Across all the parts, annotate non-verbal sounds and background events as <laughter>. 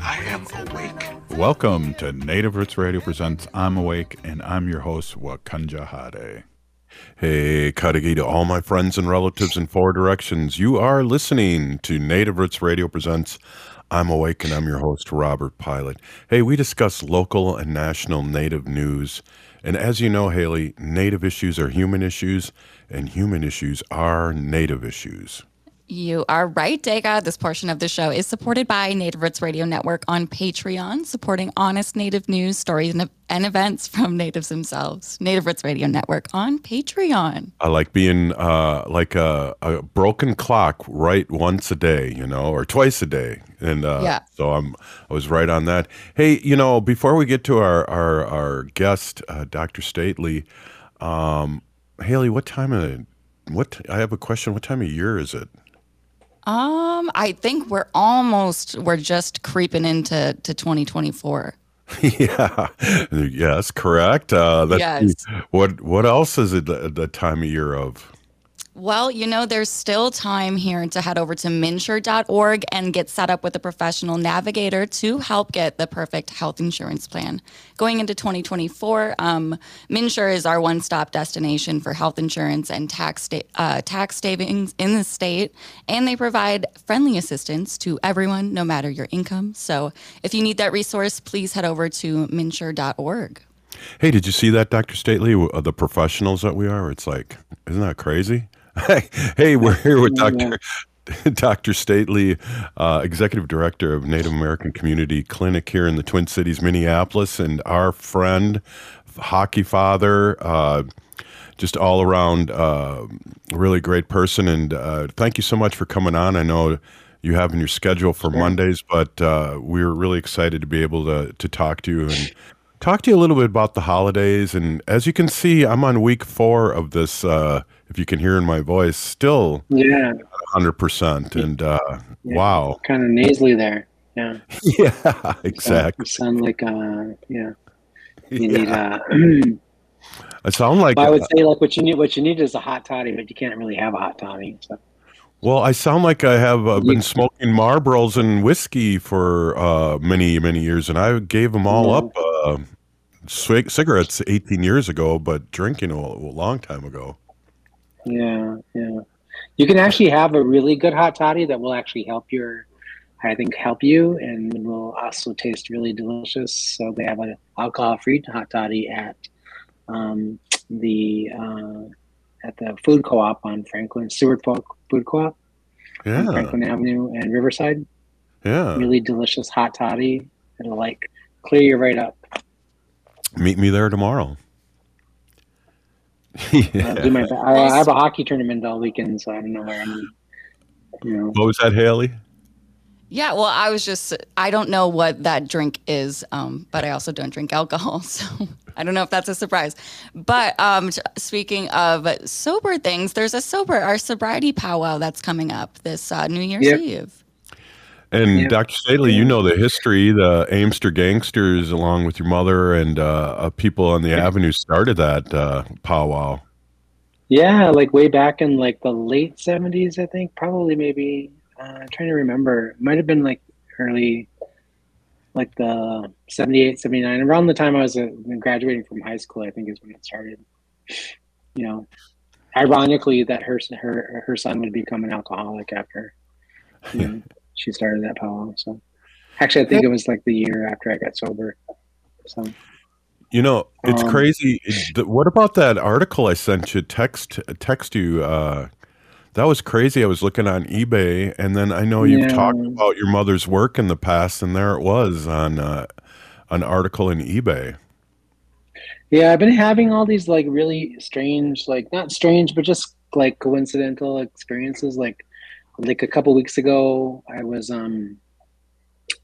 I am awake. Welcome to Native Roots Radio Presents I'm Awake, and I'm your host, Wakanja Hade. Hey, Kadagi to all my friends and relatives in four directions. You are listening to Native Roots Radio Presents I'm Awake, and I'm your host, Robert Pilot. Hey, we discuss local and national Native news. And as you know, Haley, Native issues are human issues, and human issues are Native issues. You are right, Dega. This portion of the show is supported by Native Roots Radio Network on Patreon, supporting honest Native news, stories, and, and events from Natives themselves. Native Roots Radio Network on Patreon. I like being uh, like a, a broken clock, right once a day, you know, or twice a day, and uh, Yeah. so I'm I was right on that. Hey, you know, before we get to our our, our guest, uh, Dr. Stately, um, Haley, what time of what? I have a question. What time of year is it? Um, I think we're almost, we're just creeping into to 2024. <laughs> yeah, yes, correct. Uh, Yes. What what else is it the, the time of year of? Well, you know, there's still time here to head over to minsure.org and get set up with a professional navigator to help get the perfect health insurance plan. Going into 2024, um, Minsure is our one stop destination for health insurance and tax, uh, tax savings in the state, and they provide friendly assistance to everyone, no matter your income. So if you need that resource, please head over to minsure.org. Hey, did you see that, Dr. Stately? uh, The professionals that we are. It's like, isn't that crazy? <laughs> Hey, we're here with Dr. <laughs> Dr. Stately, uh, Executive Director of Native American Community Clinic here in the Twin Cities, Minneapolis, and our friend, hockey father, uh, just all around uh, really great person. And uh, thank you so much for coming on. I know you have in your schedule for Mondays, but uh, we're really excited to be able to to talk to you and talk to you a little bit about the holidays. And as you can see, I'm on week four of this. If you can hear in my voice, still Yeah, 100%. And uh, wow. kind of nasally there. Yeah, <laughs> Yeah, exactly. Sound like uh, yeah. You need Yeah. uh. <clears throat> I sound like, I would say like what you need. What you need is a hot toddy, but you can't really have a hot toddy. So well, I sound like I have uh, been smoking Marlboros and whiskey for uh, many, many years, and I gave them all up. Uh, cig- cigarettes 18 years ago, but drinking a, a long time ago. Yeah, yeah. You can actually have a really good hot toddy that will actually help your, I think, help you, and will also taste really delicious. So they have an alcohol-free hot toddy at um, the uh, at the food co-op on Franklin Seward Food Food Co-op. Yeah, Franklin Avenue and Riverside. yeah. Really delicious hot toddy. It'll like clear you right up. Meet me there tomorrow. I'll do my, I, I have a hockey tournament all weekend, so I don't know where I'm. You know, What was that, Haley? Yeah, well, I was just, I don't know what that drink is, um, but I also don't drink alcohol. <laughs> So I don't know if that's a surprise. But um, t- speaking of sober things, there's a sober, our sobriety powwow that's coming up this uh, New Year's Yep. Eve. And Yeah. Dr. Stately, you know the history. The Amster gangsters, along with your mother and uh, uh, people on the avenue, started that uh, powwow. yeah, like way back in like the late '70s, I think. Probably maybe. Uh, I'm trying to remember. Might have been like early, like the 78, 79. Around the time I was uh, graduating from high school, I think is when it started. You know, ironically, that her her her son would become an alcoholic after. You <laughs> know, she started that powwow. So, actually, I think it was like the year after I got sober. So. You know, it's Um, crazy. What about that article I sent you? Text text you. Uh, that was crazy. I was looking on eBay, and then I know you've Yeah. talked about your mother's work in the past, and there it was on uh, an article in eBay. Yeah, I've been having all these like really strange, like not strange, but just like coincidental experiences. Like, like a couple weeks ago, I was, um,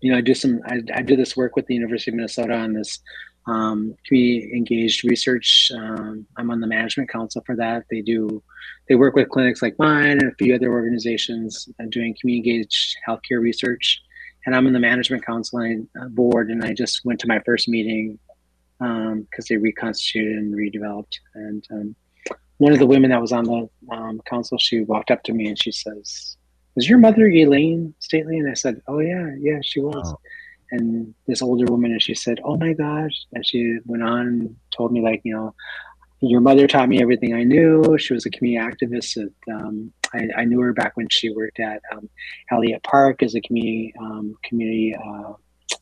you know, I do some, I, I do this work with the University of Minnesota on this um, community engaged research. Um, I'm on the management council for that. They do, they work with clinics like mine and a few other organizations doing community engaged healthcare research. And I'm in the management council and, uh, board, and I just went to my first meeting because um, they reconstituted and redeveloped. And um, one of the women that was on the um, council, she walked up to me and she says, "Was your mother Elaine Stately?" And I said, "Oh yeah, yeah, she was." Oh. And this older woman, and she said, "Oh my gosh!" And she went on and told me like, you know, your mother taught me everything I knew. She was a community activist. At, um, I, I, knew her back when she worked at um, Elliott Park as a community um, community uh,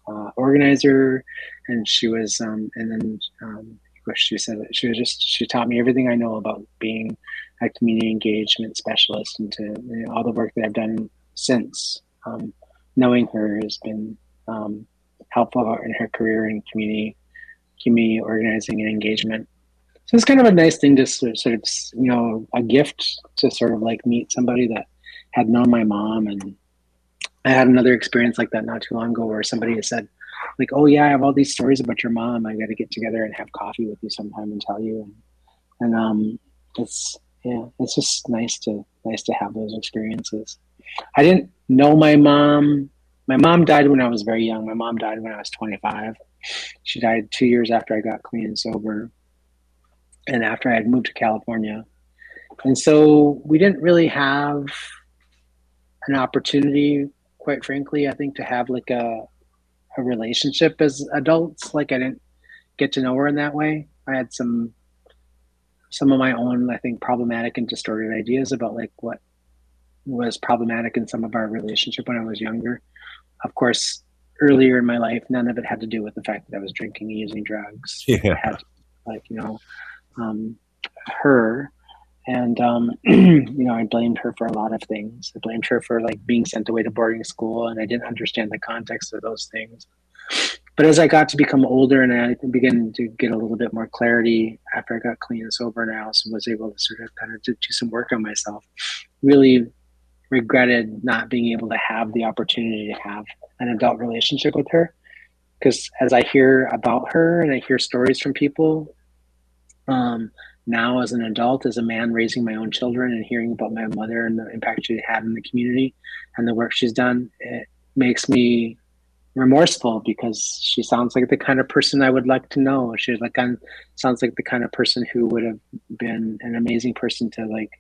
uh, organizer, and she was, um, and then um, she said she was just she taught me everything I know about being a community engagement specialist, and to you know, all the work that I've done since. Um, knowing her has been um, helpful in her career in community community organizing and engagement. So it's kind of a nice thing to sort of, you know, a gift to sort of like meet somebody that had known my mom. And I had another experience like that not too long ago where somebody said, like, oh yeah, I have all these stories about your mom. I got to get together and have coffee with you sometime and tell you. And, and um, it's yeah, it's just nice to nice to have those experiences. I didn't know my mom. My mom died when I was very young. My mom died when I was 25. She died two years after I got clean and sober, and after I had moved to California. And so we didn't really have an opportunity, quite frankly, I think, to have like a a relationship as adults. Like I didn't get to know her in that way. I had some some of my own, I think, problematic and distorted ideas about like what was problematic in some of our relationship when I was younger. Of course, earlier in my life, none of it had to do with the fact that I was drinking and using drugs. Yeah. had, like, you know, um, her. And, um, <clears throat> you know, I blamed her for a lot of things. I blamed her for like being sent away to boarding school, and I didn't understand the context of those things. But as I got to become older and I began to get a little bit more clarity after I got clean and sober, and I also was able to sort of kind of do some work on myself, really regretted not being able to have the opportunity to have an adult relationship with her. Because as I hear about her and I hear stories from people, um, now as an adult, as a man raising my own children and hearing about my mother and the impact she had in the community and the work she's done, it makes me remorseful because she sounds like the kind of person I would like to know. She's like sounds like the kind of person who would have been an amazing person to like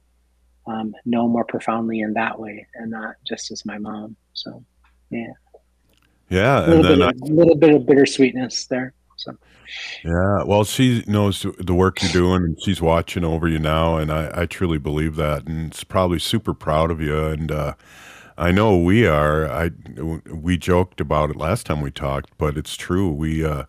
um, know more profoundly in that way and not just as my mom. So yeah. Yeah, a little, bit, I, a little bit of bittersweetness there. So. Yeah, well, she knows the work you're doing, and she's watching over you now, and I, I truly believe that, and it's probably super proud of you. And uh, I know we are. I we joked about it last time we talked, but it's true. We uh,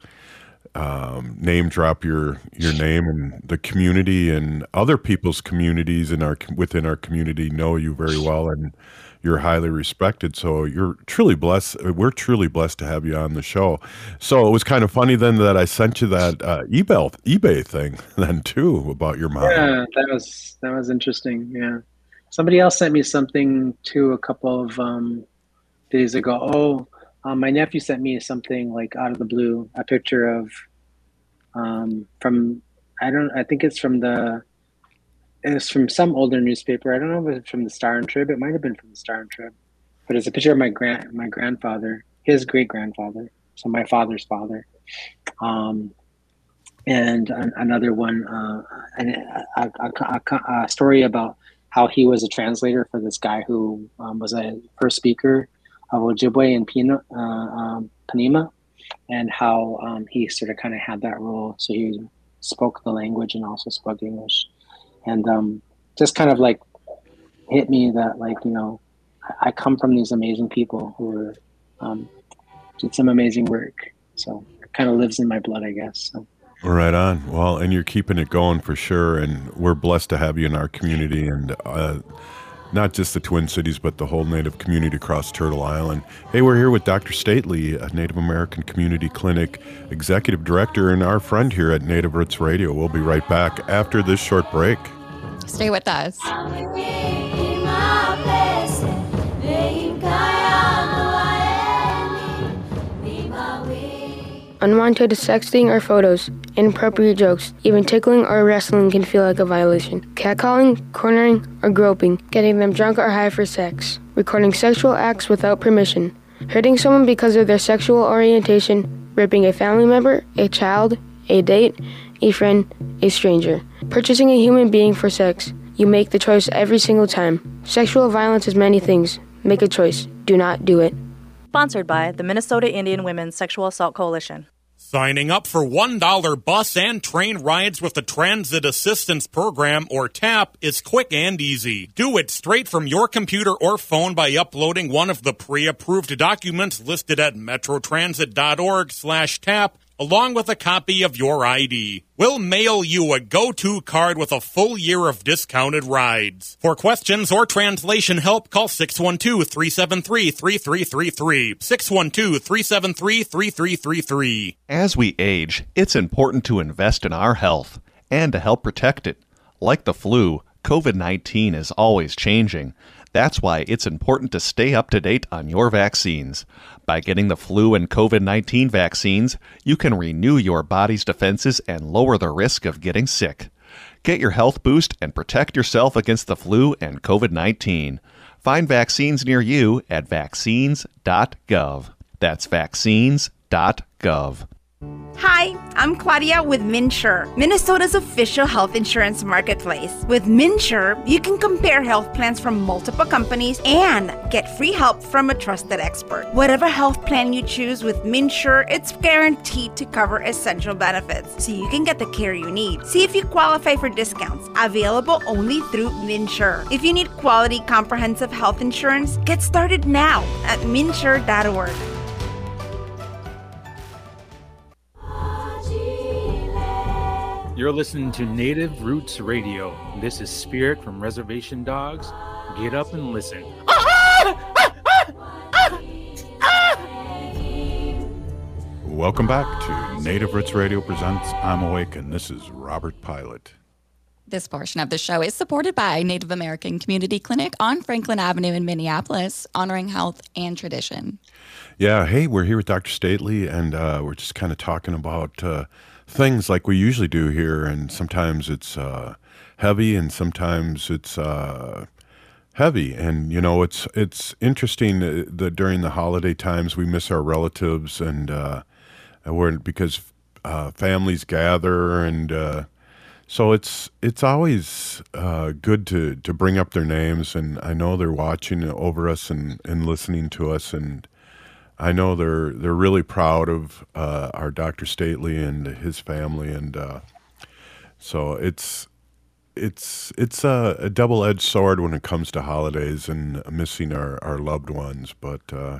um, name drop your your name and the community and other people's communities in our within our community know you very well, and you're highly respected. So you're truly blessed. We're truly blessed to have you on the show. So it was kind of funny then that I sent you that uh, eBay eBay thing <laughs> then too about your mom. Yeah, that was that was interesting. Yeah, somebody else sent me something too a couple of um, days ago. Oh, um, my nephew sent me something like out of the blue, a picture of um, from I don't I think it's from the it's from some older newspaper. I don't know if it's from the Star and Trib. It might have been from the Star and Trib, but it's a picture of my grand my grandfather, his great grandfather, so my father's father, um, and an, another one, uh, and a, a, a, a, story about how he was a translator for this guy who um, was a first speaker of Ojibwe and Pina, uh, um, Panema, and how um, he sort of kind of had that role. So he spoke the language and also spoke English and um, just kind of like hit me that like you know I come from these amazing people who are um, did some amazing work. So it kind of lives in my blood, I guess. So. Right on. Well, and you're keeping it going for sure, and we're blessed to have you in our community, and uh, not just the Twin Cities, but the whole Native community across Turtle Island. Hey, we're here with Dr. Stately, a Native American Community Clinic Executive Director, and our friend here at Native Roots Radio. We'll be right back after this short break. Stay with us. Unwanted sexting or photos, inappropriate jokes, even tickling or wrestling can feel like a violation. Catcalling, cornering, or groping, getting them drunk or high for sex, recording sexual acts without permission, hurting someone because of their sexual orientation, raping a family member, a child, a date, a friend, a stranger, purchasing a human being for sex. You make the choice every single time. Sexual violence is many things. Make a choice. Do not do it. Sponsored by the Minnesota Indian Women's Sexual Assault Coalition. Signing up for $1 bus and train rides with the Transit Assistance Program or TAP is quick and easy. Do it straight from your computer or phone by uploading one of the pre-approved documents listed at metrotransit.org/tap along with a copy of your ID. We'll mail you a go-to card with a full year of discounted rides. For questions or translation help, call 612-373-3333. 612-373-3333. As we age, it's important to invest in our health and to help protect it. Like the flu, COVID 19 is always changing. That's why it's important to stay up to date on your vaccines. By getting the flu and COVID 19 vaccines, you can renew your body's defenses and lower the risk of getting sick. Get your health boost and protect yourself against the flu and COVID 19. Find vaccines near you at vaccines.gov. That's vaccines.gov. Hi, I'm Claudia with MinSure, Minnesota's official health insurance marketplace. With MinSure, you can compare health plans from multiple companies and get free help from a trusted expert. Whatever health plan you choose with MinSure, it's guaranteed to cover essential benefits so you can get the care you need. See if you qualify for discounts available only through MinSure. If you need quality comprehensive health insurance, get started now at minsure.org. You're listening to Native Roots Radio. This is Spirit from Reservation Dogs. Get up and listen. Welcome back to Native Roots Radio presents I'm Awake, and this is Robert Pilot. This portion of the show is supported by Native American Community Clinic on Franklin Avenue in Minneapolis, honoring health and tradition. Yeah, hey, we're here with Dr. Stately, and uh, we're just kind of talking about uh, things like we usually do here, and sometimes it's uh, heavy, and sometimes it's uh, heavy. And you know, it's it's interesting that during the holiday times we miss our relatives, and uh, we're because uh, families gather, and uh, so it's it's always uh, good to to bring up their names. And I know they're watching over us and and listening to us, and I know they're they're really proud of uh, our Dr. Stately and his family, and uh, so it's it's it's a, a double edged sword when it comes to holidays and missing our, our loved ones. But uh,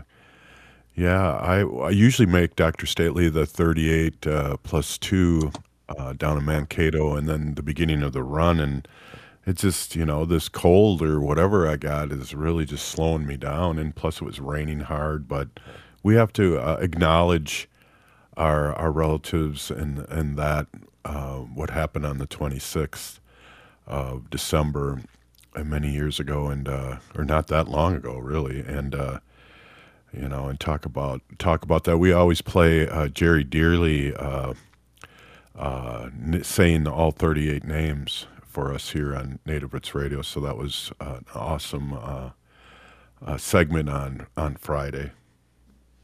yeah, I I usually make Dr. Stately the thirty eight uh, plus two uh, down in Mankato, and then the beginning of the run, and it's just you know this cold or whatever I got is really just slowing me down, and plus it was raining hard, but we have to uh, acknowledge our our relatives and and that uh, what happened on the 26th of December uh, many years ago and uh, or not that long ago really. And uh, you know and talk about talk about that. We always play uh, Jerry Dearly saying all 38 names for us here on Native Roots Radio. So that was an awesome segment on on Friday.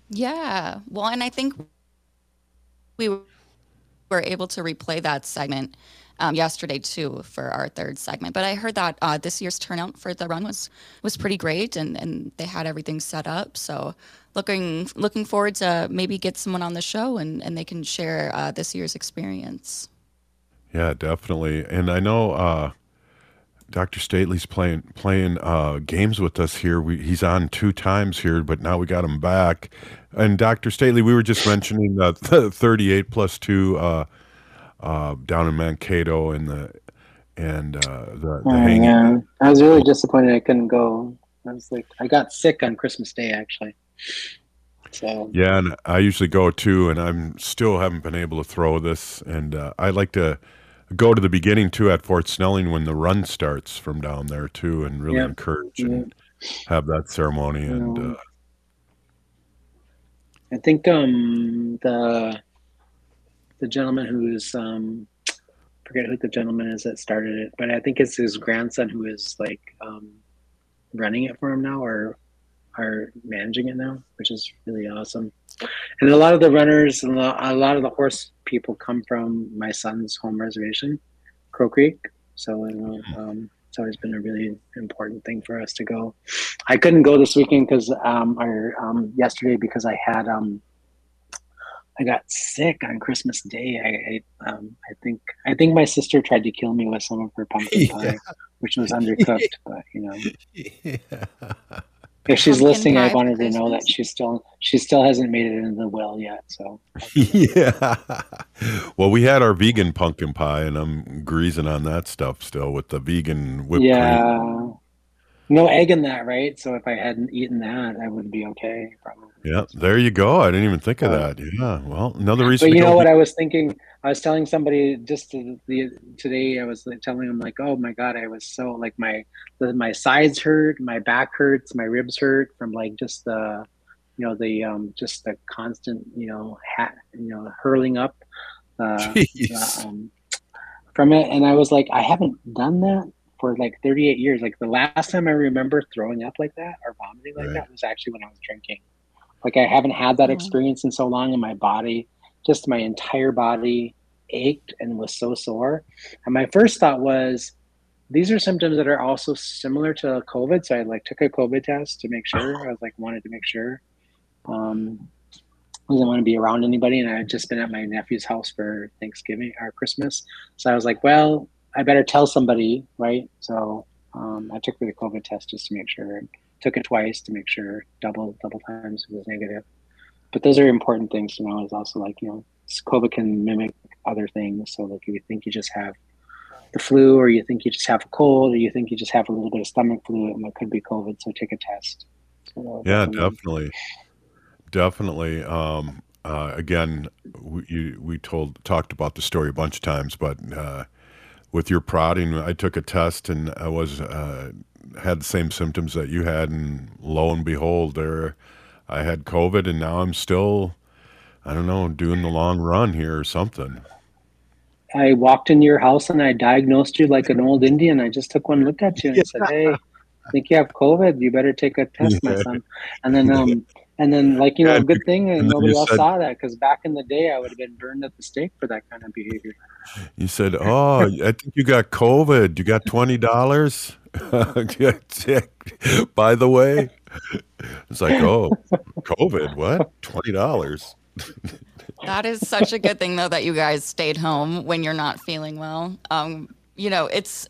Yeah. Well, and I think we were able to replay that segment um, yesterday too for our third segment. But I heard that uh, this year's turnout for the run was was pretty great, and, and they had everything set up. So looking looking forward to maybe get someone on the show and, and they can share uh, this year's experience. Yeah, definitely. And I know uh, Dr. Stately's playing playing uh, games with us here. We, he's on two times here, but now we got him back. And Dr. Stately, we were just mentioning the 38 plus two uh, uh, down in Mankato and the and uh, the, the Oh, hanging. yeah. I was really disappointed I couldn't go. I was like, I got sick on Christmas Day actually. So Yeah, and I usually go too, and I'm still haven't been able to throw this. And uh, I like to go to the beginning too at Fort Snelling when the run starts from down there too, and really Yeah. encourage and have that ceremony. And uh, I think um the the gentleman who's um, forget who the gentleman is that started it, but I think it's his grandson who is like um, running it for him now or are managing it now, which is really awesome. And a lot of the runners and a lot of the horse people come from my son's home reservation, Crow Creek. So um, it's always been a really important thing for us to go. I couldn't go this weekend because um, or um, yesterday because I had um, I got sick on Christmas Day. I I, um, I think I think my sister tried to kill me with some of her pumpkin <laughs> pie, which was undercooked. But you know, <laughs> Yeah. If she's Pumpkin listening, I pie want her to know that Christmas? she still she still hasn't made it into the will yet. So yeah. <laughs> Well, we had our vegan pumpkin pie, and I'm greasing on that stuff still with the vegan whipped cream. yeah, no egg in that, right? So if I hadn't eaten that, I would be okay. Probably. Yeah, there you go. I didn't even think of that. Yeah. Well, another reason. But you go know what vegan. I was thinking? I was telling somebody just the, the today. I was like, telling them like, oh my god, I was so like my the, my sides hurt, my back hurts, my ribs hurt from like just the you know the um just the constant you know hat you know hurling up uh, <laughs> Jeez. um, from it, and I was like, I haven't done that for like 38 years. Like the last time I remember throwing up like that or vomiting like Right. that was actually when I was drinking. Like I haven't had that experience in so long in my body. Just my entire body ached and was so sore. And my first thought was, these are symptoms that are also similar to COVID. So I like took a COVID test to make sure. I was like wanted to make sure. Um, I didn't want to be around anybody, and I had just been at my nephew's house for Thanksgiving or Christmas. So I was like, well, I better tell somebody, right? So um, I took the COVID test just to make sure. Took it twice to make sure, double double times it was negative. But those are important things to know. Is also like you know, COVID can mimic other things. So like if you think you just have the flu, or you think you just have a cold, or you think you just have a little bit of stomach flu, and it could be COVID. So take a test. So Yeah, definitely, definitely. Um, uh, again, we, you, we told talked about the story a bunch of times, but uh, with your prodding, I took a test and I was uh, had the same symptoms that you had, and lo and behold, there I had COVID, and now I'm still, I don't know, doing the long run here or something. I walked into your house and I diagnosed you like an old Indian. I just took one look at you and said, "Hey, <laughs> I think you have COVID. You better take a test, my son." And then, um, and then, like you know, a good thing, and nobody else said- saw that because back in the day, I would have been burned at the stake for that kind of behavior. You said, "Oh, I think you got COVID. You got twenty dollars." <laughs> By the way, <laughs> it's like, oh, COVID. What? Twenty dollars? <laughs> That is such a good thing though that you guys stayed home when you're not feeling well. Um, you know, it's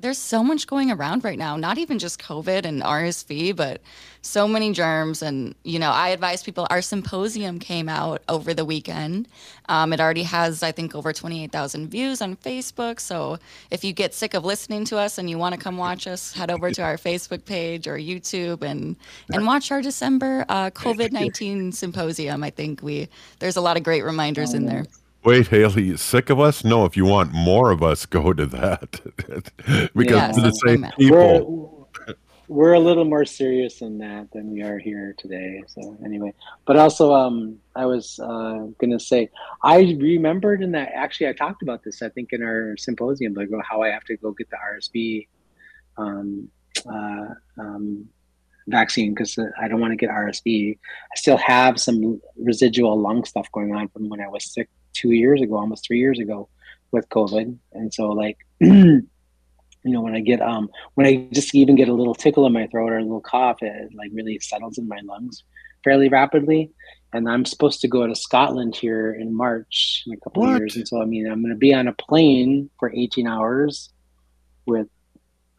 there's so much going around right now, not even just COVID and RSV, but so many germs. And, you know, I advise people our symposium came out over the weekend. Um, it already has, I think, over 28,000 views on Facebook. So if you get sick of listening to us and you want to come watch us, head over to our Facebook page or YouTube and, and watch our December uh, COVID 19 symposium. I think we, there's a lot of great reminders in there. Wait, Haley, you sick of us? No, if you want more of us, <laughs> go to that <laughs> because Yes, we're the that's I same people. We're, we're a little more serious than that than we are here today. So anyway, but also, um, I was uh, gonna say I remembered in that actually I talked about this I think in our symposium like how I have to go get the RSV um, uh, um, vaccine because I don't want to get RSV. I still have some residual lung stuff going on from when I was sick two years ago, almost three years ago, with COVID, and so like. <clears throat> you know when i get um when i just even get a little tickle in my throat or a little cough it like really settles in my lungs fairly rapidly. And i'm supposed to go to scotland here in march in a couple of years. And so i mean i'm going to be on a plane for 18 hours with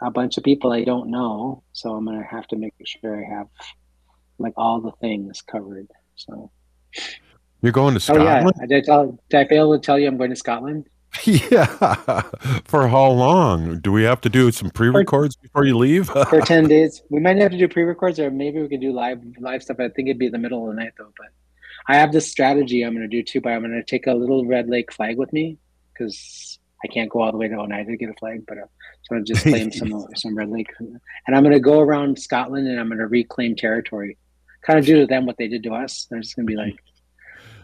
a bunch of people i don't know. So i'm going to have to make sure i have like all the things covered. So You're going to Scotland? oh yeah did I, tell, did I fail to tell you i'm going to scotland <laughs> Yeah. For how long? Do we have to do some pre-records before you leave? <laughs> for 10 days we might have to do pre-records or maybe we can do live live stuff i think it'd be the middle of the night though but i have this strategy i'm going to do too but i'm going to take a little red lake flag with me because i can't go all the way to oneida to get a flag but uh, so i'm just claim some <laughs> some red lake and i'm going to go around scotland and i'm going to reclaim territory kind of do to them what they did to us they're just going to be like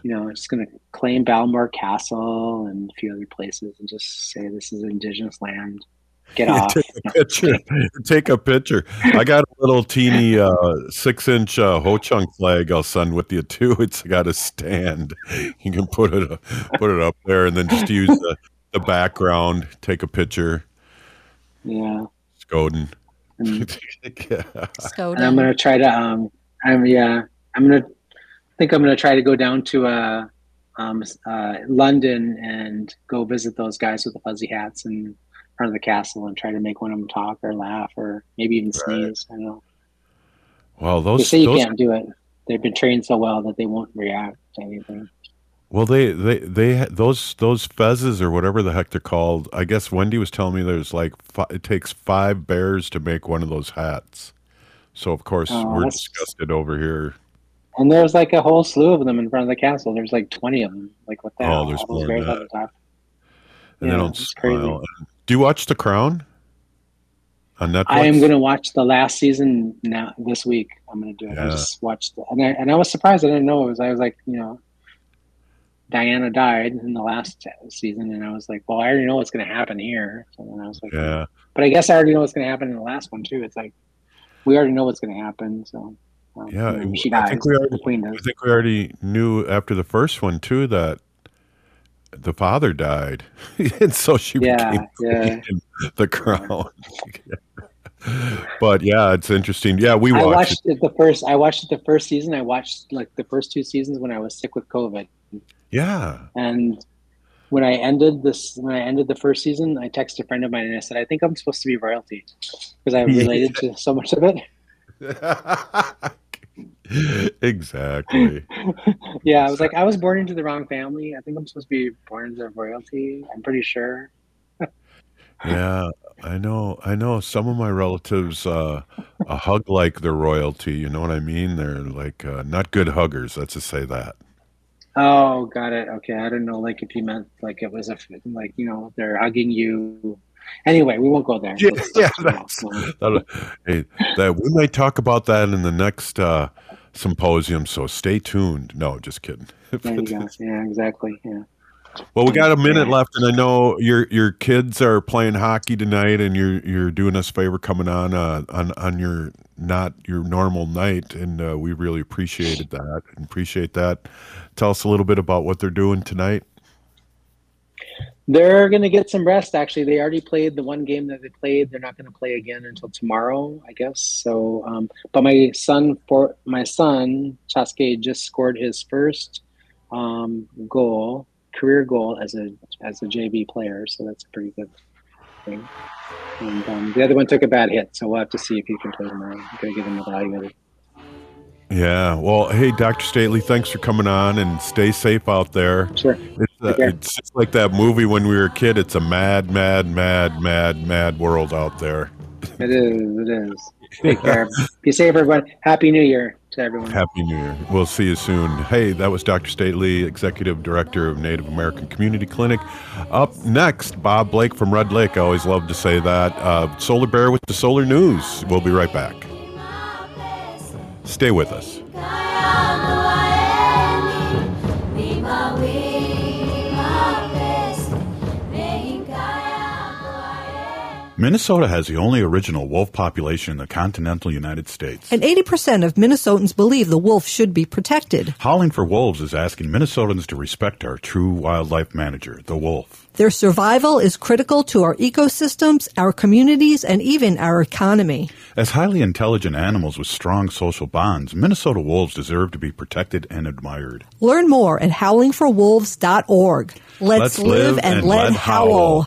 you know, just going to claim Balmoral Castle and a few other places and just say this is indigenous land. Get <laughs> off. Take a picture. <laughs> Take a picture. I got a little teeny uh, six inch uh, Ho Chunk flag I'll send with you too. <laughs> It's got a stand. You can put it uh, put it up there and then just use the, the background. Take a picture. Yeah. Skoden. And I'm gonna try to um I'm yeah I'm gonna think I'm gonna try to go down to uh um uh London and go visit those guys with the fuzzy hats in front of the castle and try to make one of them talk or laugh or maybe even sneeze. I don't know. Well, They those say you those can't do it. They've been trained so well that they won't react to anything. Well, they they they those those fezzes or whatever the heck they're called. I guess Wendy was telling me there's like fi- it takes five bears to make one of those hats. So of course Oh, we're disgusted over here. And there's like a whole slew of them in front of the castle. There's like 20 of them. Like what the Oh, hell? there's All more than that. the. And Yeah, they don't it's crazy. smile. Do you watch The Crown on Netflix? I am going to watch the last season now this week. I'm going to do it. I just watched, the, and I and I was surprised. I didn't know it was. I was like, you know, Diana died in the last season, and I was like, well, I already know what's going to happen here. So then I was like, Yeah. but I guess I already know what's going to happen in the last one too. It's like we already know what's going to happen. So um, Yeah, know, she I think we already, the queen I think we already knew after the first one too that the father died, <laughs> and so she Yeah, became yeah. the crown. <laughs> but yeah, it's interesting. Yeah, we I watched, watched it the first. I watched it the first season. I watched like the first two seasons when I was sick with COVID. Yeah, And when I ended this, when I ended the first season, I texted a friend of mine and I said, "I think I'm supposed to be royalty because I'm <laughs> related to so much of it." <laughs> exactly. <laughs> yeah, I was like, I was born into the wrong family. I think I'm supposed to be born into royalty. I'm pretty sure. <laughs> Yeah, I know. I know some of my relatives uh, uh, hug like they're royalty. You know what I mean? They're like uh, not good huggers. Let's just say that. Oh, got it. Okay, I don't know. Like if you meant like it was a like you know they're hugging you. Anyway, we won't go there. Yeah, yeah, that's, that'll- hey, that we might talk about that in the next uh, symposium. So stay tuned. No, just kidding. <laughs> There you go. Yeah, exactly. Yeah. Well, we got a minute left, and I know your your kids are playing hockey tonight, and you're you're doing us a favor coming on uh, on on your not your normal night, and uh, we really appreciated that and appreciate that. Tell us a little bit about what they're doing tonight. They're going to get some rest. Actually, they already played the one game that they played. They're not going to play again until tomorrow, I guess. So, um, but my son, for my son, Chaske just scored his first um, goal, career goal as a as a JV player. So that's a pretty good thing. And um, the other one took a bad hit, so we'll have to see if he can play tomorrow. I'm going to get him evaluated. Yeah. Well, hey, Dr. Stately, thanks for coming on and stay safe out there. Sure. It's, uh, it's just like that movie when we were a kid. It's a mad, mad, mad, mad, mad world out there. It is. It is. Take care. <laughs> Be safe, everyone. Happy New Year to everyone. Happy New Year. We'll see you soon. Hey, that was Dr. Stately, Executive Director of Native American Community Clinic. Up next, Bob Blake from Red Lake. I always love to say that. Uh, Solar Bear with the Solar News. We'll be right back. Stay with us. Minnesota has the only original wolf population in the continental United States. And 80% of Minnesotans believe the wolf should be protected. Howling for Wolves is asking Minnesotans to respect our true wildlife manager, the wolf. Their survival is critical to our ecosystems, our communities, and even our economy. As highly intelligent animals with strong social bonds, Minnesota wolves deserve to be protected and admired. Learn more at howlingforwolves.org. Let's, Let's live, live and, and let let howl.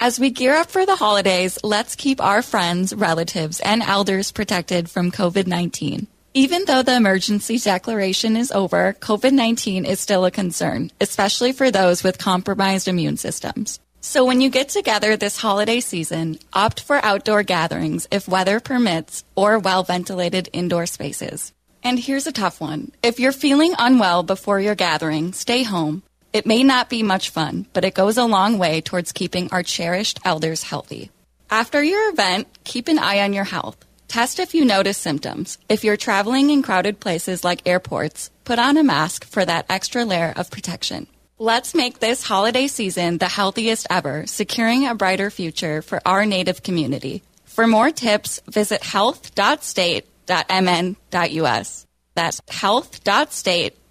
As we gear up for the holidays, let's keep our friends, relatives, and elders protected from COVID 19. Even though the emergency declaration is over, COVID 19 is still a concern, especially for those with compromised immune systems. So when you get together this holiday season, opt for outdoor gatherings if weather permits or well ventilated indoor spaces. And here's a tough one. If you're feeling unwell before your gathering, stay home. It may not be much fun, but it goes a long way towards keeping our cherished elders healthy. After your event, keep an eye on your health. Test if you notice symptoms. If you're traveling in crowded places like airports, put on a mask for that extra layer of protection. Let's make this holiday season the healthiest ever, securing a brighter future for our Native community. For more tips, visit health.state.mn.us. That's health.state.mn.us.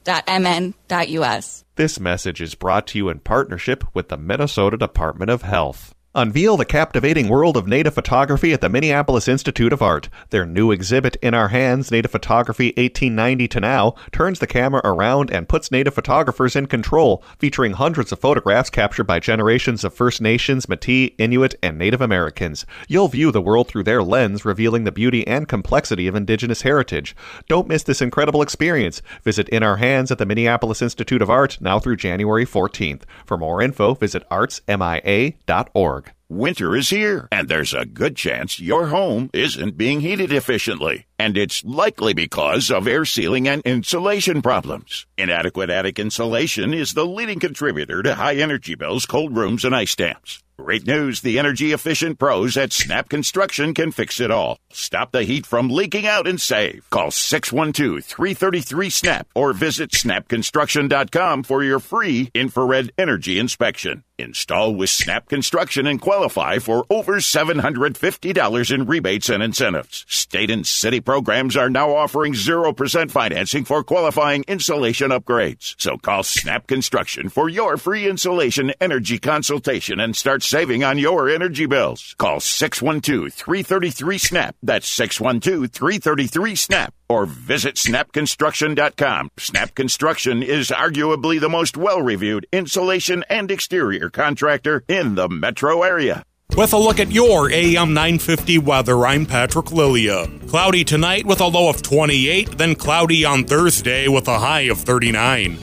This message is brought to you in partnership with the Minnesota Department of Health. Unveil the captivating world of native photography at the Minneapolis Institute of Art. Their new exhibit, In Our Hands Native Photography 1890 to Now, turns the camera around and puts native photographers in control, featuring hundreds of photographs captured by generations of First Nations, Metis, Inuit, and Native Americans. You'll view the world through their lens, revealing the beauty and complexity of Indigenous heritage. Don't miss this incredible experience. Visit In Our Hands at the Minneapolis Institute of Art now through January 14th. For more info, visit artsmia.org. Winter is here, and there's a good chance your home isn't being heated efficiently. And it's likely because of air sealing and insulation problems. Inadequate attic insulation is the leading contributor to high energy bills, cold rooms, and ice dams. Great news the energy efficient pros at Snap Construction can fix it all. Stop the heat from leaking out and save. Call 612 333 SNAP or visit snapconstruction.com for your free infrared energy inspection. Install with Snap Construction and qualify for over $750 in rebates and incentives. State and city programs are now offering 0% financing for qualifying insulation upgrades. So call Snap Construction for your free insulation energy consultation and start saving on your energy bills. Call 612-333-SNAP. That's 612-333-SNAP. Or visit snapconstruction.com. Snap Construction is arguably the most well-reviewed insulation and exterior contractor in the metro area. With a look at your AM 950 weather, I'm Patrick Lilia. Cloudy tonight with a low of 28, then cloudy on Thursday with a high of 39.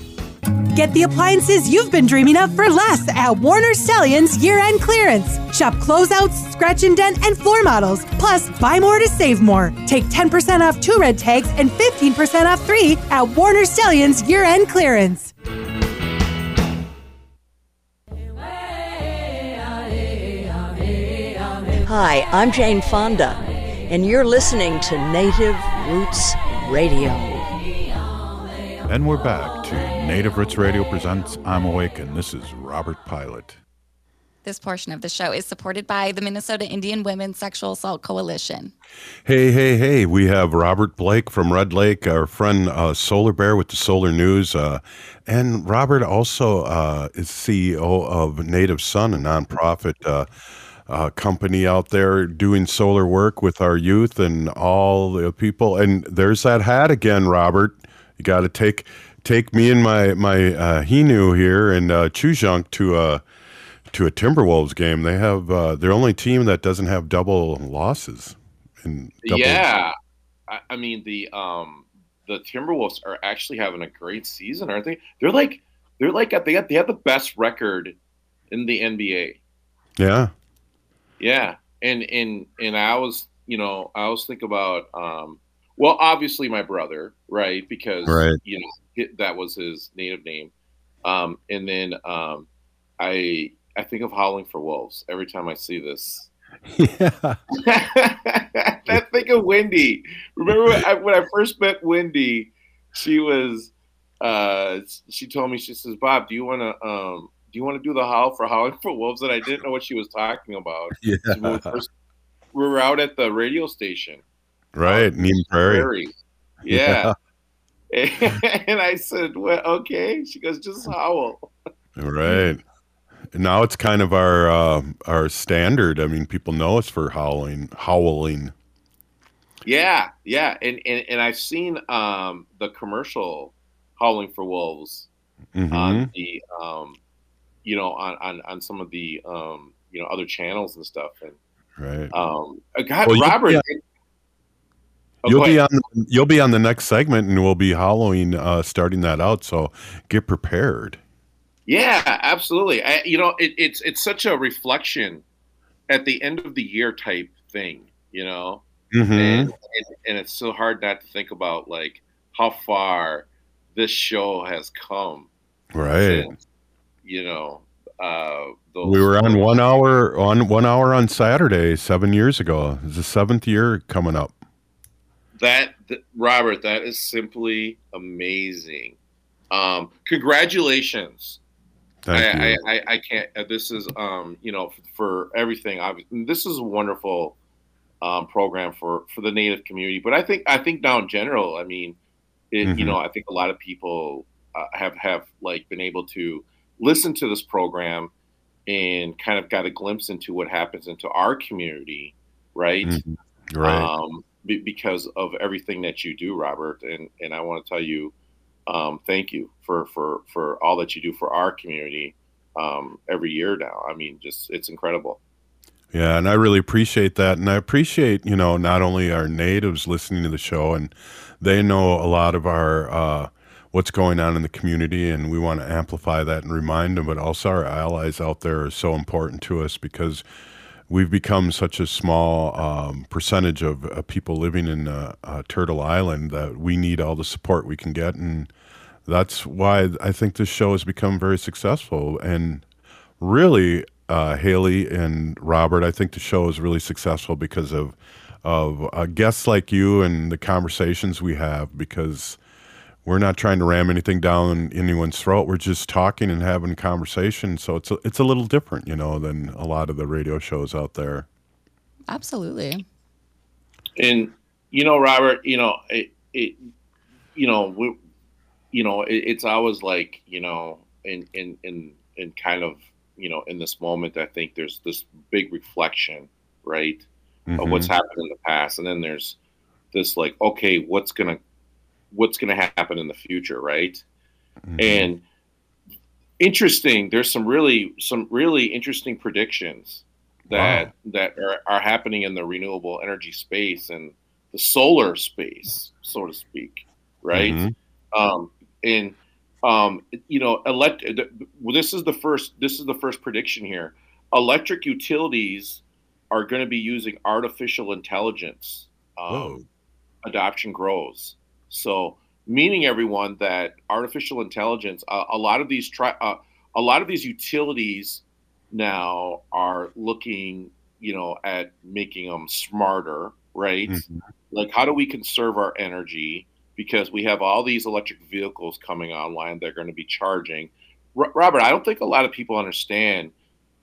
Get the appliances you've been dreaming of for less at Warner Stellian's year-end clearance. Shop closeouts, scratch and dent, and floor models. Plus, buy more to save more. Take 10% off two red tags and 15% off three at Warner Stellian's year-end clearance. Hi, I'm Jane Fonda, and you're listening to Native Roots Radio. And we're back to Native Roots Radio presents I'm Awake, and this is Robert Pilot. This portion of the show is supported by the Minnesota Indian Women's Sexual Assault Coalition. Hey, hey, hey, we have Robert Blake from Red Lake, our friend uh, Solar Bear with the Solar News. Uh, and Robert also uh, is CEO of Native Sun, a nonprofit uh, company out there doing solar work with our youth and all the people. And there's that hat again, Robert. You got to take take me and my my uh, Hinu here and uh, Chujunk to a to a Timberwolves game. They have uh, their only team that doesn't have double losses. And double Yeah, I, I mean the um the Timberwolves are actually having a great season, aren't they? They're like they're like they got they have the best record in the NBA. Yeah. Yeah, and and and I was you know I always think about um well obviously my brother right because Right. you know that was his native name, um and then um I I think of Howling for Wolves every time I see this. Yeah. <laughs> I think of Wendy. Remember when I, when I first met Wendy? She was, uh, she told me, she says, "Bob, do you want to, um, do you want to do the howl for howling for wolves?" And I didn't know what she was talking about. <laughs> Yeah. So we, first- we were out at the radio station, Right. Neem Prairie. Prairie. Yeah. <laughs> and I said, "Well, okay." She goes, "Just howl." <laughs> Right. Now it's kind of our uh, our standard. I mean, people know us for howling, howling. Yeah, yeah, and and, and I've seen um, the commercial "Howling for Wolves" Mhm. on the um, you know on, on on some of the um, you know other channels and stuff. And Right. um, uh, God, Well, you- Robert, yeah. Oh, you'll be on. You'll be on the next segment, and we'll be Halloween uh, starting that out. So get prepared. Yeah, absolutely. I, you know, it, it's it's such a reflection at the end of the year type thing. You know, Mhm. and, and and it's so hard not to think about like how far this show has come. Right. since, you know, uh, those, We were on one hour on one hour on Saturday seven years ago. It's the seventh year coming up. that th- Robert. That is simply amazing. Um, congratulations. Thank I, you. I, I, I can't. Uh, this is, um, you know, for, for everything. This is a wonderful um, program for for the Native community. But I think I think now in general, I mean, it, you Mhm. know, I think a lot of people uh, have have like been able to listen to this program and kind of got a glimpse into what happens into our community, right? Mhm. Right. um, be, because of everything that you do, Robert. And and I want to tell you, um, thank you for for for all that you do for our community um, every year now. I mean, just it's incredible. Yeah, and I really appreciate that. And I appreciate, you know, not only our natives listening to the show and they know a lot of our uh, what's going on in the community and we want to amplify that and remind them, but also our allies out there are so important to us because we've become such a small um, percentage of uh, people living in uh, uh, Turtle Island that we need all the support we can get and that's why I think this show has become very successful. And really, uh, Haley and Robert, I think the show is really successful because of of uh, guests like you and the conversations we have. Because we're not trying to ram anything down anyone's throat. We're just talking and having conversation. So it's a, it's a little different, you know, than a lot of the radio shows out there. Absolutely. And you know, Robert, you know, it, it you know, we, you know, it, it's always like, you know, in in in in kind of, you know, in this moment, I think there's this big reflection, right, of what's Mhm. happened in the past, and then there's this like, okay, what's gonna what's gonna happen in the future, right? And interesting, there's some really some really interesting predictions that that are, are happening in the renewable energy space and the solar space, so to speak, right? Mhm. Um, and um, you know, elect. well, This is the first. This is the first prediction here. Electric utilities are going to be using artificial intelligence. Um, adoption grows. So, meaning everyone that artificial intelligence, uh, a lot of these tri- uh, a lot of these utilities now are looking, you know, at making them smarter, right? Mhm. Like, how do we conserve our energy? Because we have all these electric vehicles coming online, they're going to be charging. R- Robert, I don't think a lot of people understand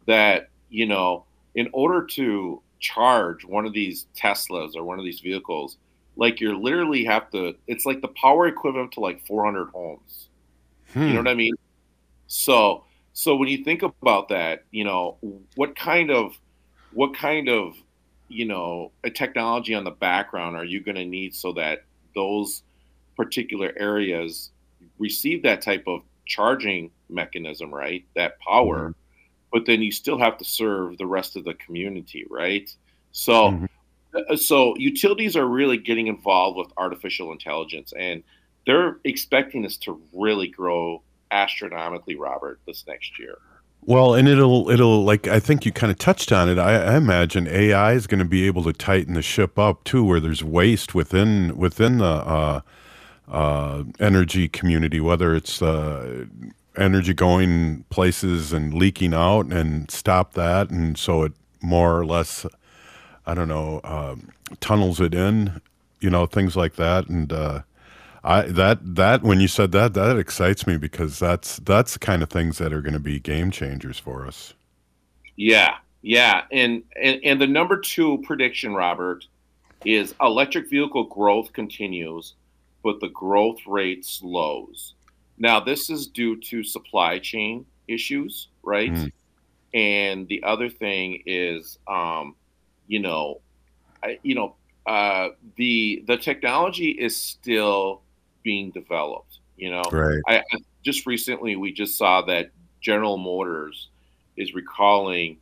that, you know, in order to charge one of these Teslas or one of these vehicles, like you're literally have to, it's like the power equivalent to like 400 homes. You know Hmm. what I mean? So, so when you think about that, you know, what kind of, what kind of, you know, a technology on the background are you going to need so that those particular areas receive that type of charging mechanism, right? That power, but then you still have to serve the rest of the community, right? So, uh, so utilities are really getting involved with artificial intelligence, and they're expecting this to really grow astronomically, Robert, this next year. Well, and it'll it'll like I think you kind of touched on it. I, I imagine AI is going to be able to tighten the ship up too, where there's waste within within the uh, uh, energy community, whether it's uh, energy going places and leaking out, and stop that, and so it more or less, I don't know, um, tunnels it in, you know, things like that, and. Uh, I that that when you said that that excites me because that's that's the kind of things that are going to be game changers for us. Yeah, yeah, and, and and the number two prediction, Robert, is electric vehicle growth continues, but the growth rate slows. Now, this is due to supply chain issues, right? Mm. And the other thing is, um, you know, I, you know, uh, the the technology is still being developed. You know, Right. I, I just recently we just saw that General Motors is recalling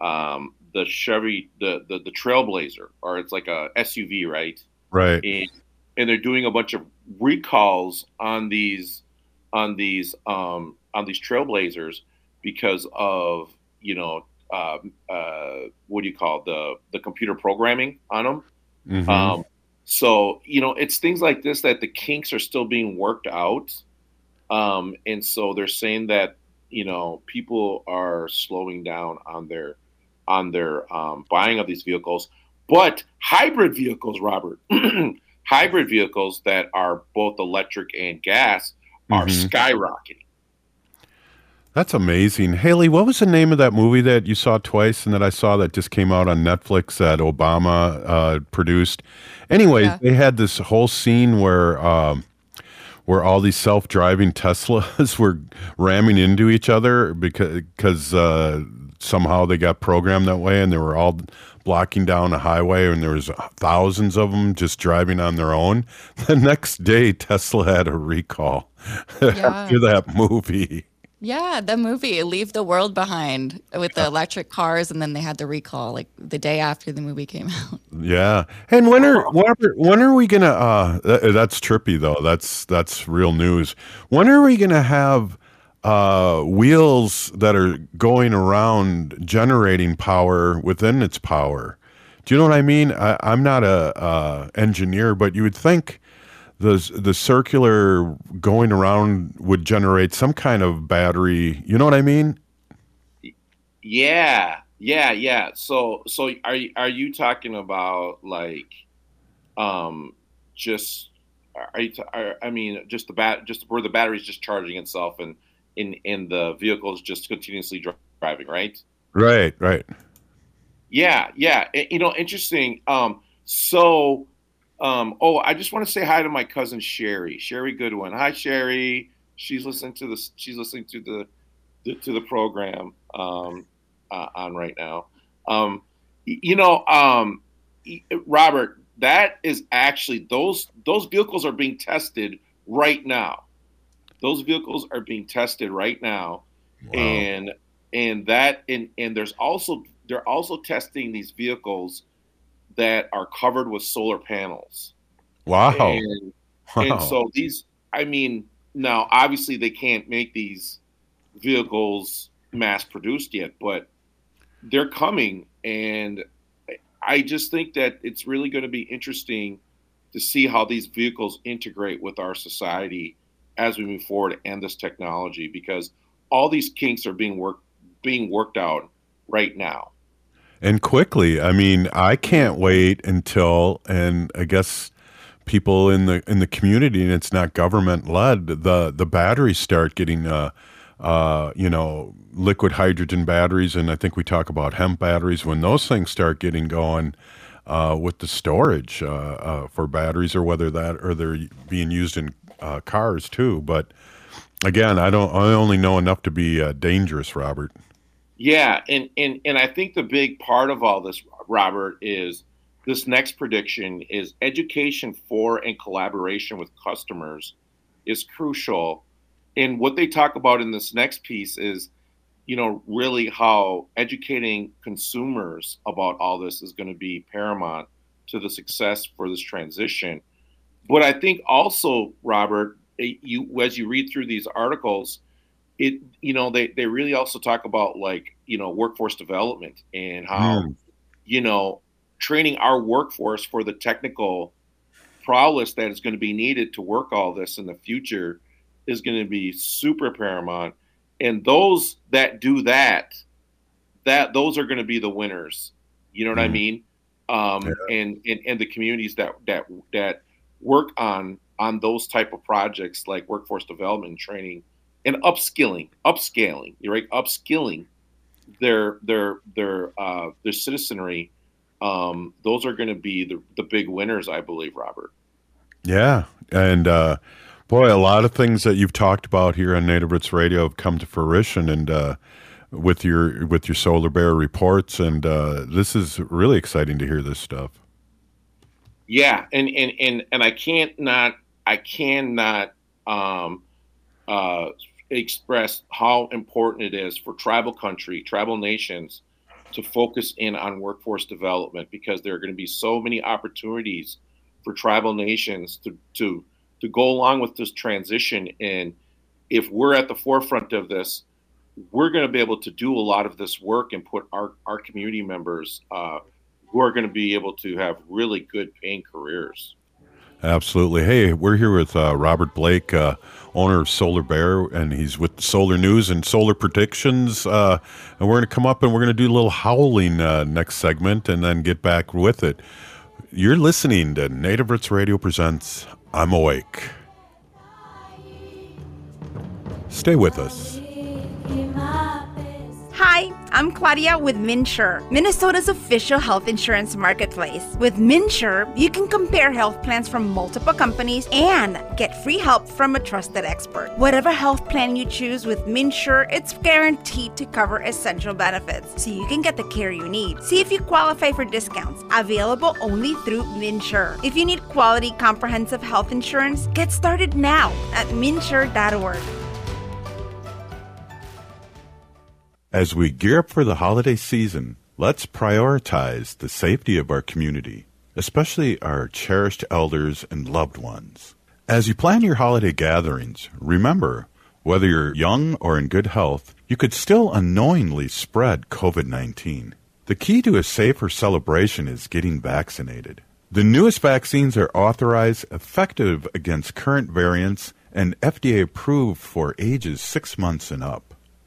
um, the Chevy, the, the the Trailblazer, or it's like a SUV, right? Right. And, and they're doing a bunch of recalls on these on these um, on these trailblazers because of you know uh, uh, what do you call it? the the computer programming on them. Mhm. Um, so you know, it's things like this that the kinks are still being worked out, um, and so they're saying that you know people are slowing down on their on their um, buying of these vehicles, but hybrid vehicles, Robert, <clears throat> hybrid vehicles that are both electric and gas are Mhm. skyrocketing. That's amazing. Haley, what was the name of that movie that you saw twice and that I saw that just came out on Netflix that Obama uh, produced? Anyway, Yeah. they had this whole scene where um, where all these self-driving Teslas <laughs> were ramming into each other because because uh, somehow they got programmed that way and they were all blocking down a highway and there was thousands of them just driving on their own. <laughs> The next day Tesla had a recall <laughs> after that movie. Yeah, the movie Leave the World Behind with the electric cars, and then they had the recall like the day after the movie came <laughs> out. Yeah. And when are Robert, when are we gonna uh th- that's trippy though. That's that's real news. When are we gonna have uh wheels that are going around generating power within its power? Do you know what I mean? I, I'm not a uh engineer, but you would think the the circular going around would generate some kind of battery. You know what I mean? Yeah, yeah, yeah. So, so are you are you talking about like, um, just are you? T- are, I mean, just the bat, just where the battery's just charging itself, and in in the vehicle's just continuously dri- driving, right? Right, right. Yeah, yeah. I- you know, interesting. Um, so, um, oh, I just want to say hi to my cousin Sherry, Sherry Goodwin. Hi, Sherry. She's listening to the She's listening to the, the to the program um, uh, on right now. Um, you know, um, Robert, that is actually those those vehicles are being tested right now. Those vehicles are being tested right now, and and that and and there's also they're also testing these vehicles that are covered with solar panels. Wow. And, and so these, I mean, now obviously they can't make these vehicles mass produced yet, but they're coming. And I just think that it's really going to be interesting to see how these vehicles integrate with our society as we move forward and this technology because all these kinks are being worked being worked out right now. And quickly. I mean, I can't wait until, and I guess people in the in the community, and it's not government led. The the batteries start getting, uh, uh, you know, liquid hydrogen batteries, and I think we talk about hemp batteries. When those things start getting going. Uh, with the storage uh, uh, for batteries, or whether that or they're being used in uh, cars too. But again, I don't. I only know enough to be dangerous, Robert. Yeah, and and and I think the big part of all this, Robert, is this next prediction is education for and collaboration with customers is crucial. And what they talk about in this next piece is, you know, really how educating consumers about all this is going to be paramount to the success for this transition. But I think also, Robert, eh, you as you read through these articles, it you know they they really also talk about like you know workforce development and how Mm. you know training our workforce for the technical prowess that is going to be needed to work all this in the future is going to be super paramount and those that do that that those are going to be the winners you know what i Mhm. mean um and, and and the communities that that that work on on those type of projects like workforce development and training and upskilling upscaling you're right upskilling their their their uh their citizenry um those are going to be the the big winners i believe robert Yeah, and uh, boy, a lot of things that you've talked about here on Native Roots Radio have come to fruition, and uh, with your with your Solar Bear reports, and uh, this is really exciting to hear this stuff. Yeah, and and and and I can't not I cannot um, uh, express how important it is for tribal country, tribal nations, to focus in on workforce development because there are going to be so many opportunities for tribal nations to to to go along with this transition. And if we're at the forefront of this, we're going to be able to do a lot of this work and put our our community members uh, who are going to be able to have really good paying careers. Absolutely. Hey, we're here with uh, Robert Blake, uh, owner of Solar Bear, and he's with Solar News and Solar Predictions. Uh, and we're going to come up and we're going to do a little howling uh, next segment and then get back with it. You're listening to Native Roots Radio Presents I'm Awake. Stay with us. Hi, I'm Claudia with MNsure, Minnesota's official health insurance marketplace. With MNsure, you can compare health plans from multiple companies and get free help from a trusted expert. Whatever health plan you choose with MNsure, it's guaranteed to cover essential benefits so you can get the care you need. See if you qualify for discounts available only through MNsure. If you need quality comprehensive health insurance, get started now at mnsure.org. As we gear up for the holiday season, let's prioritize the safety of our community, especially our cherished elders and loved ones. As you plan your holiday gatherings, remember whether you're young or in good health, you could still unknowingly spread COVID 19. The key to a safer celebration is getting vaccinated. The newest vaccines are authorized, effective against current variants, and FDA approved for ages six months and up.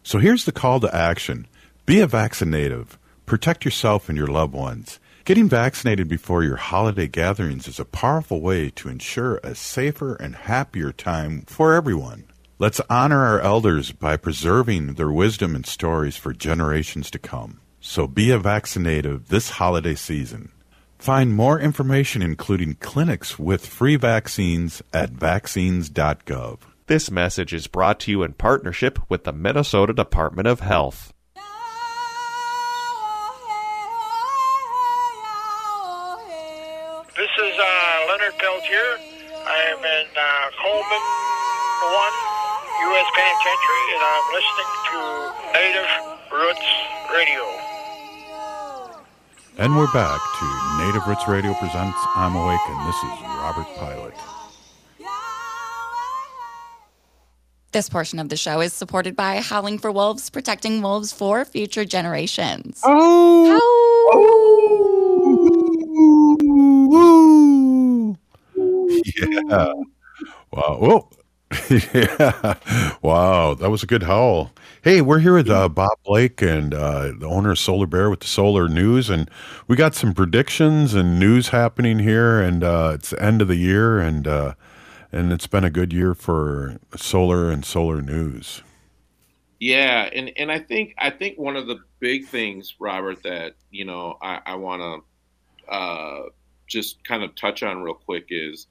So here's the call to action be a vaccinative, protect yourself and your loved ones. Getting vaccinated before your holiday gatherings is a powerful way to ensure a safer and happier time for everyone. Let's honor our elders by preserving their wisdom and stories for generations to come. So be a vaccinative this holiday season. Find more information, including clinics with free vaccines, at vaccines.gov. This message is brought to you in partnership with the Minnesota Department of Health. This is uh, Leonard Peltier. I am in uh, Coleman 1 U.S. Penitentiary, and I'm listening to Native Roots Radio. And we're back to Native Roots Radio presents I'm Awake, and this is Robert Pilot. This portion of the show is supported by Howling for Wolves, protecting wolves for future generations. Oh! Yeah. Wow. Whoa. <laughs> yeah. Wow. That was a good howl. Hey, we're here with uh, Bob Blake and uh, the owner of Solar Bear with the Solar News, and we got some predictions and news happening here. And uh, it's the end of the year, and uh, and it's been a good year for solar and solar news. Yeah, and and I think I think one of the big things, Robert, that you know I, I want to uh, just kind of touch on real quick is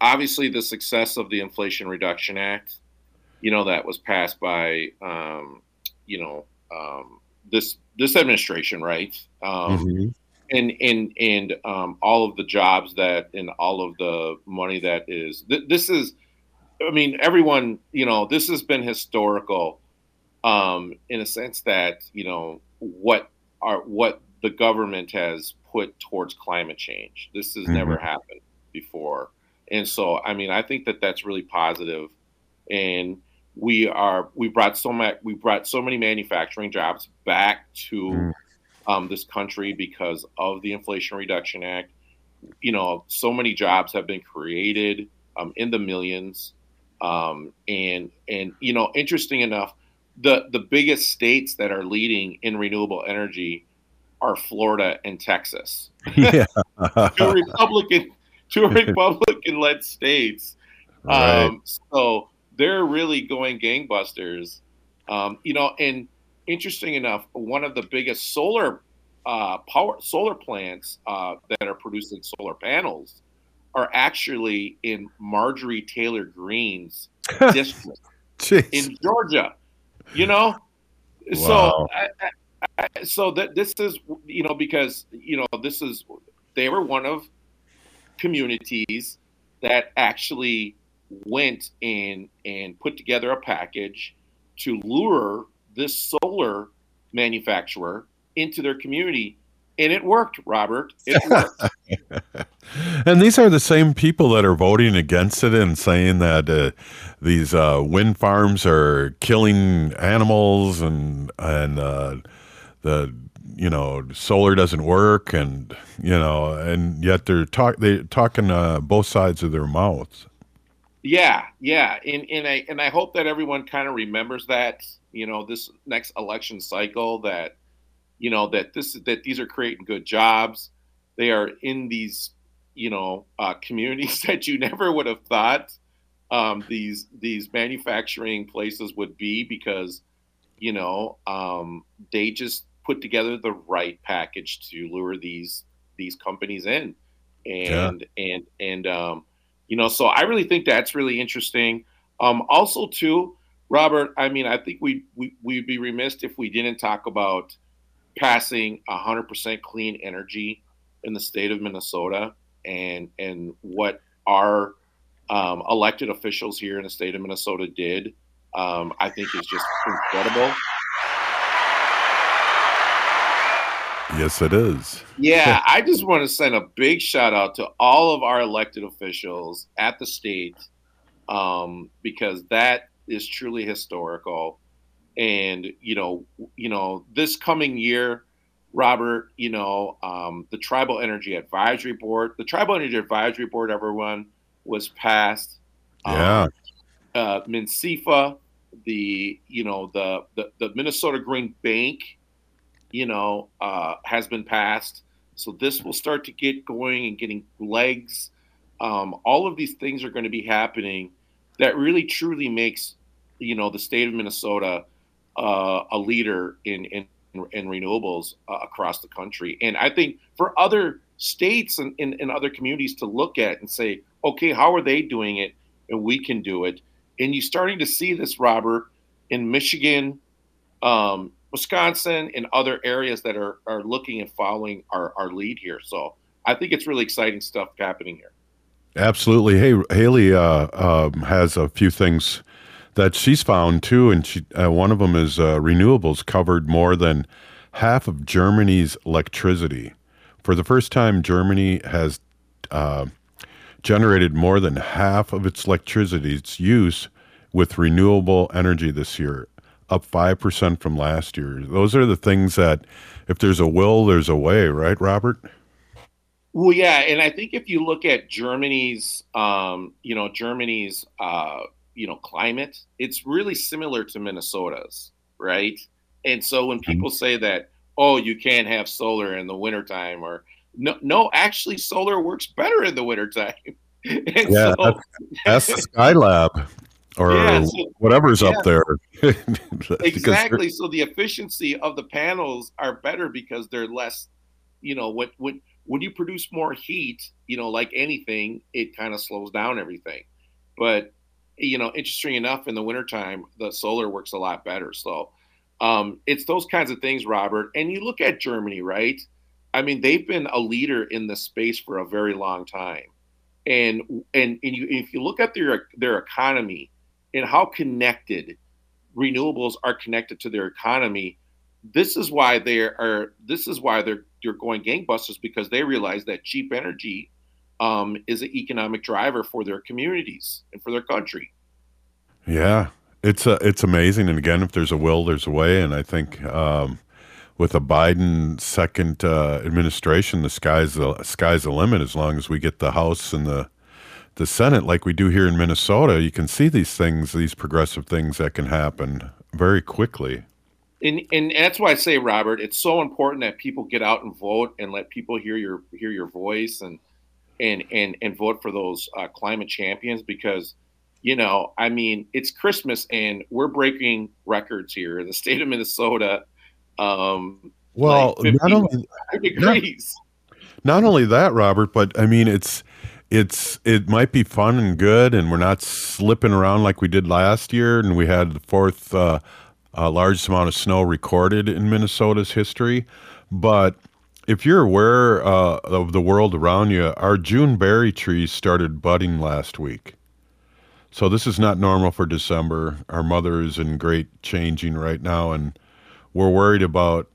obviously the success of the Inflation Reduction Act. You know that was passed by um, you know um, this this administration, right? Um, Mm-hmm. And and and um, all of the jobs that and all of the money that is th- this is i mean everyone you know this has been historical um, in a sense that you know what are what the government has put towards climate change. This has Mhm. never happened before. And so i mean i think that that's really positive. And we are we brought so much we brought so many manufacturing jobs back to um, this country because of the Inflation Reduction Act. You know, so many jobs have been created um, in the millions, um, and and you know, interesting enough, the the biggest states that are leading in renewable energy are Florida and Texas. <laughs> Yeah. <laughs> two Republican, two <laughs> Republican-led states. Right. Um, so they're really going gangbusters. Um, you know, and interesting enough, one of the biggest solar uh, power solar plants uh, that are producing solar panels are actually in Marjorie Taylor Greene's <laughs> district in Georgia. You know, Wow. so I, I, I, so that this is you know because you know this is they were one of communities that actually went in and put together a package to lure this solar manufacturer into their community and it worked robert. It <laughs> worked. <laughs> And these are the same people that are voting against it and saying that uh, these uh, wind farms are killing animals and and uh, the you know solar doesn't work and you know and yet they're talk they talking uh, both sides of their mouths. Yeah, yeah, and and I and I hope that everyone kind of remembers that you know this next election cycle that you know that this that these are creating good jobs. They are in these you know uh, communities <laughs> that you never would have thought um, these these manufacturing places would be because you know um, they just put together the right package to lure these these companies in and yeah. and and um, you know so i really think that's really interesting um, also too robert i mean i think we, we we'd be remiss if we didn't talk about passing 100% clean energy in the state of minnesota and and what our um, elected officials here in the state of minnesota did um, i think is just incredible Yes, it is. Yeah, <laughs> I just want to send a big shout out to all of our elected officials at the state um, because that is truly historical. And you know, you know, this coming year, Robert, you know, um, the Tribal Energy Advisory Board, the Tribal Energy Advisory Board, everyone was passed. Yeah. Um, uh, MnCIFA, the you know the, the the Minnesota Green Bank you know, uh, has been passed. So this will start to get going and getting legs. Um, all of these things are going to be happening that really truly makes, you know, the state of Minnesota uh, a leader in in, in renewables uh, across the country. And I think for other states and, and, and other communities to look at and say, okay, how are they doing it? And we can do it. And you're starting to see this, Robert, in Michigan, um, Wisconsin and other areas that are, are looking and following our, our lead here. So I think it's really exciting stuff happening here. Absolutely. Hey, Haley uh, um, has a few things that she's found too, and she uh, one of them is uh, renewables covered more than half of Germany's electricity. For the first time, Germany has uh, generated more than half of its electricity's use with renewable energy this year up 5% from last year. Those are the things that, if there's a will, there's a way, right, Robert? Well, yeah. And I think if you look at Germany's, um, you know, Germany's, uh, you know, climate, it's really similar to Minnesota's, right? And so when people mm-hmm. say that, oh, you can't have solar in the wintertime or no, no, actually solar works better in the wintertime. <laughs> yeah, so, that's, that's Skylab or <laughs> yeah, so, whatever's yeah. up there. <laughs> exactly. So the efficiency of the panels are better because they're less, you know, what when when you produce more heat, you know, like anything, it kind of slows down everything. But you know, interesting enough, in the wintertime, the solar works a lot better. So um, it's those kinds of things, Robert. And you look at Germany, right? I mean, they've been a leader in the space for a very long time. And and and you, if you look at their their economy, and how connected renewables are connected to their economy. This is why they are. This is why they're they're going gangbusters because they realize that cheap energy um, is an economic driver for their communities and for their country. Yeah, it's uh, it's amazing. And again, if there's a will, there's a way. And I think um, with a Biden second uh, administration, the sky's the sky's the limit as long as we get the House and the the Senate, like we do here in Minnesota, you can see these things, these progressive things that can happen very quickly. And, and that's why I say, Robert, it's so important that people get out and vote and let people hear your hear your voice and and and and vote for those uh, climate champions because you know, I mean, it's Christmas and we're breaking records here in the <laughs> state of Minnesota. Um, well, like not only <laughs> degrees. Not, not only that, Robert, but I mean, it's it's it might be fun and good, and we're not slipping around like we did last year, and we had the fourth uh, uh, largest amount of snow recorded in Minnesota's history. But if you're aware uh, of the world around you, our June berry trees started budding last week. So this is not normal for December. Our mother is in great changing right now, and we're worried about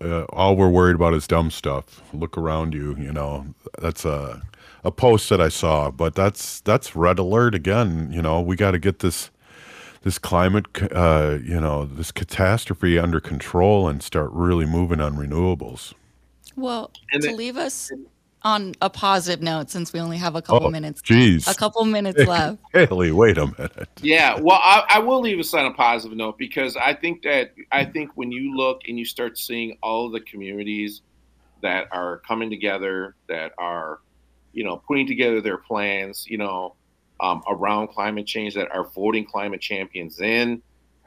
uh, all we're worried about is dumb stuff. Look around you. You know, that's a a post that I saw, but that's that's red alert again. You know, we got to get this this climate, uh, you know, this catastrophe under control and start really moving on renewables. Well, to leave us on a positive note, since we only have a couple Oh, minutes, geez. a couple minutes <laughs> left. Haley, wait a minute. Yeah, well, I, I will leave us on a positive note because I think that I think when you look and you start seeing all of the communities that are coming together, that are, you know, putting together their plans, you know, um, around climate change, that are voting climate champions in.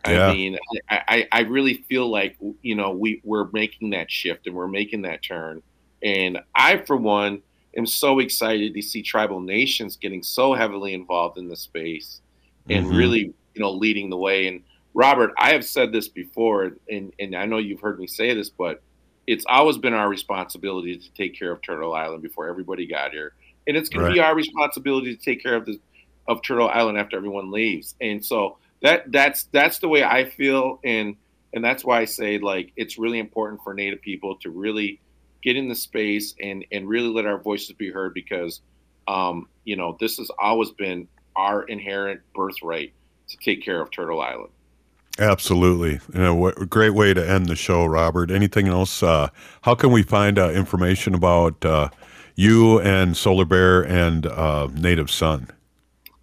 Yeah. I mean, I, I, I really feel like you know we we're making that shift and we're making that turn, and I for one am so excited to see tribal nations getting so heavily involved in the space and Mhm. really you know leading the way. And Robert, I have said this before, and and I know you've heard me say this, but it's always been our responsibility to take care of Turtle Island before everybody got here, and it's going to be our responsibility to take care of the of Turtle Island after everyone leaves. And so that that's that's the way I feel, and and that's why I say like it's really important for Native people to really get in the space and and really let our voices be heard because um, you know this has always been our inherent birthright to take care of Turtle Island. Absolutely. You know, what great way to end the show, Robert. Anything else? Uh, how can we find uh, information about uh, you and Solar Bear and uh, Native Sun?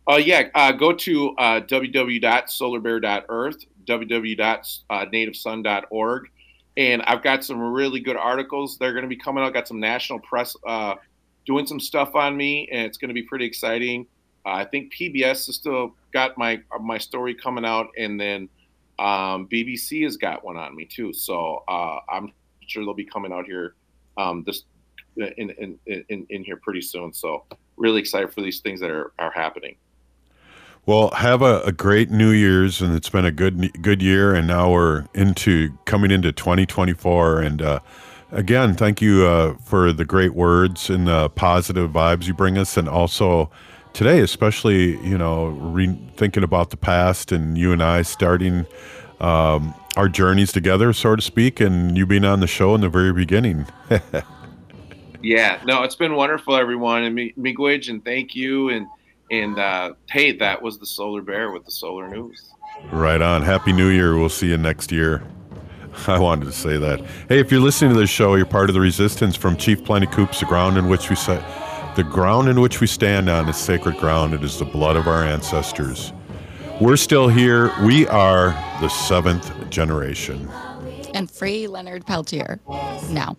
Uh, yeah, uh, go to uh, www.solarbear.earth, www.nativesun.org, and I've got some really good articles. They're going to be coming out. Got some national press uh, doing some stuff on me, and it's going to be pretty exciting. Uh, I think PBS has still got my my story coming out, and then um, BBC has got one on me too. So uh, I'm sure they'll be coming out here um, this in, in in in here pretty soon. So really excited for these things that are are happening. Well, have a, a great New Year's, and it's been a good good year, and now we're into coming into 2024. And uh, again, thank you uh, for the great words and the positive vibes you bring us, and also today, especially you know, re- thinking about the past and you and I starting um, our journeys together, so to speak, and you being on the show in the very beginning. <laughs> Yeah, no, it's been wonderful, everyone, and Mi- Miigwech, and thank you, and and uh, hey, that was the Solar Bear with the Solar News. Right on. Happy New Year. We'll see you next year. <laughs> I wanted to say that. Hey, if you're listening to this show, you're part of the resistance from Chief Plenty Coups, the ground in which we sa- the ground in which we stand on is sacred ground. It is the blood of our ancestors. We're still here. We are the seventh generation. And free Leonard Peltier now.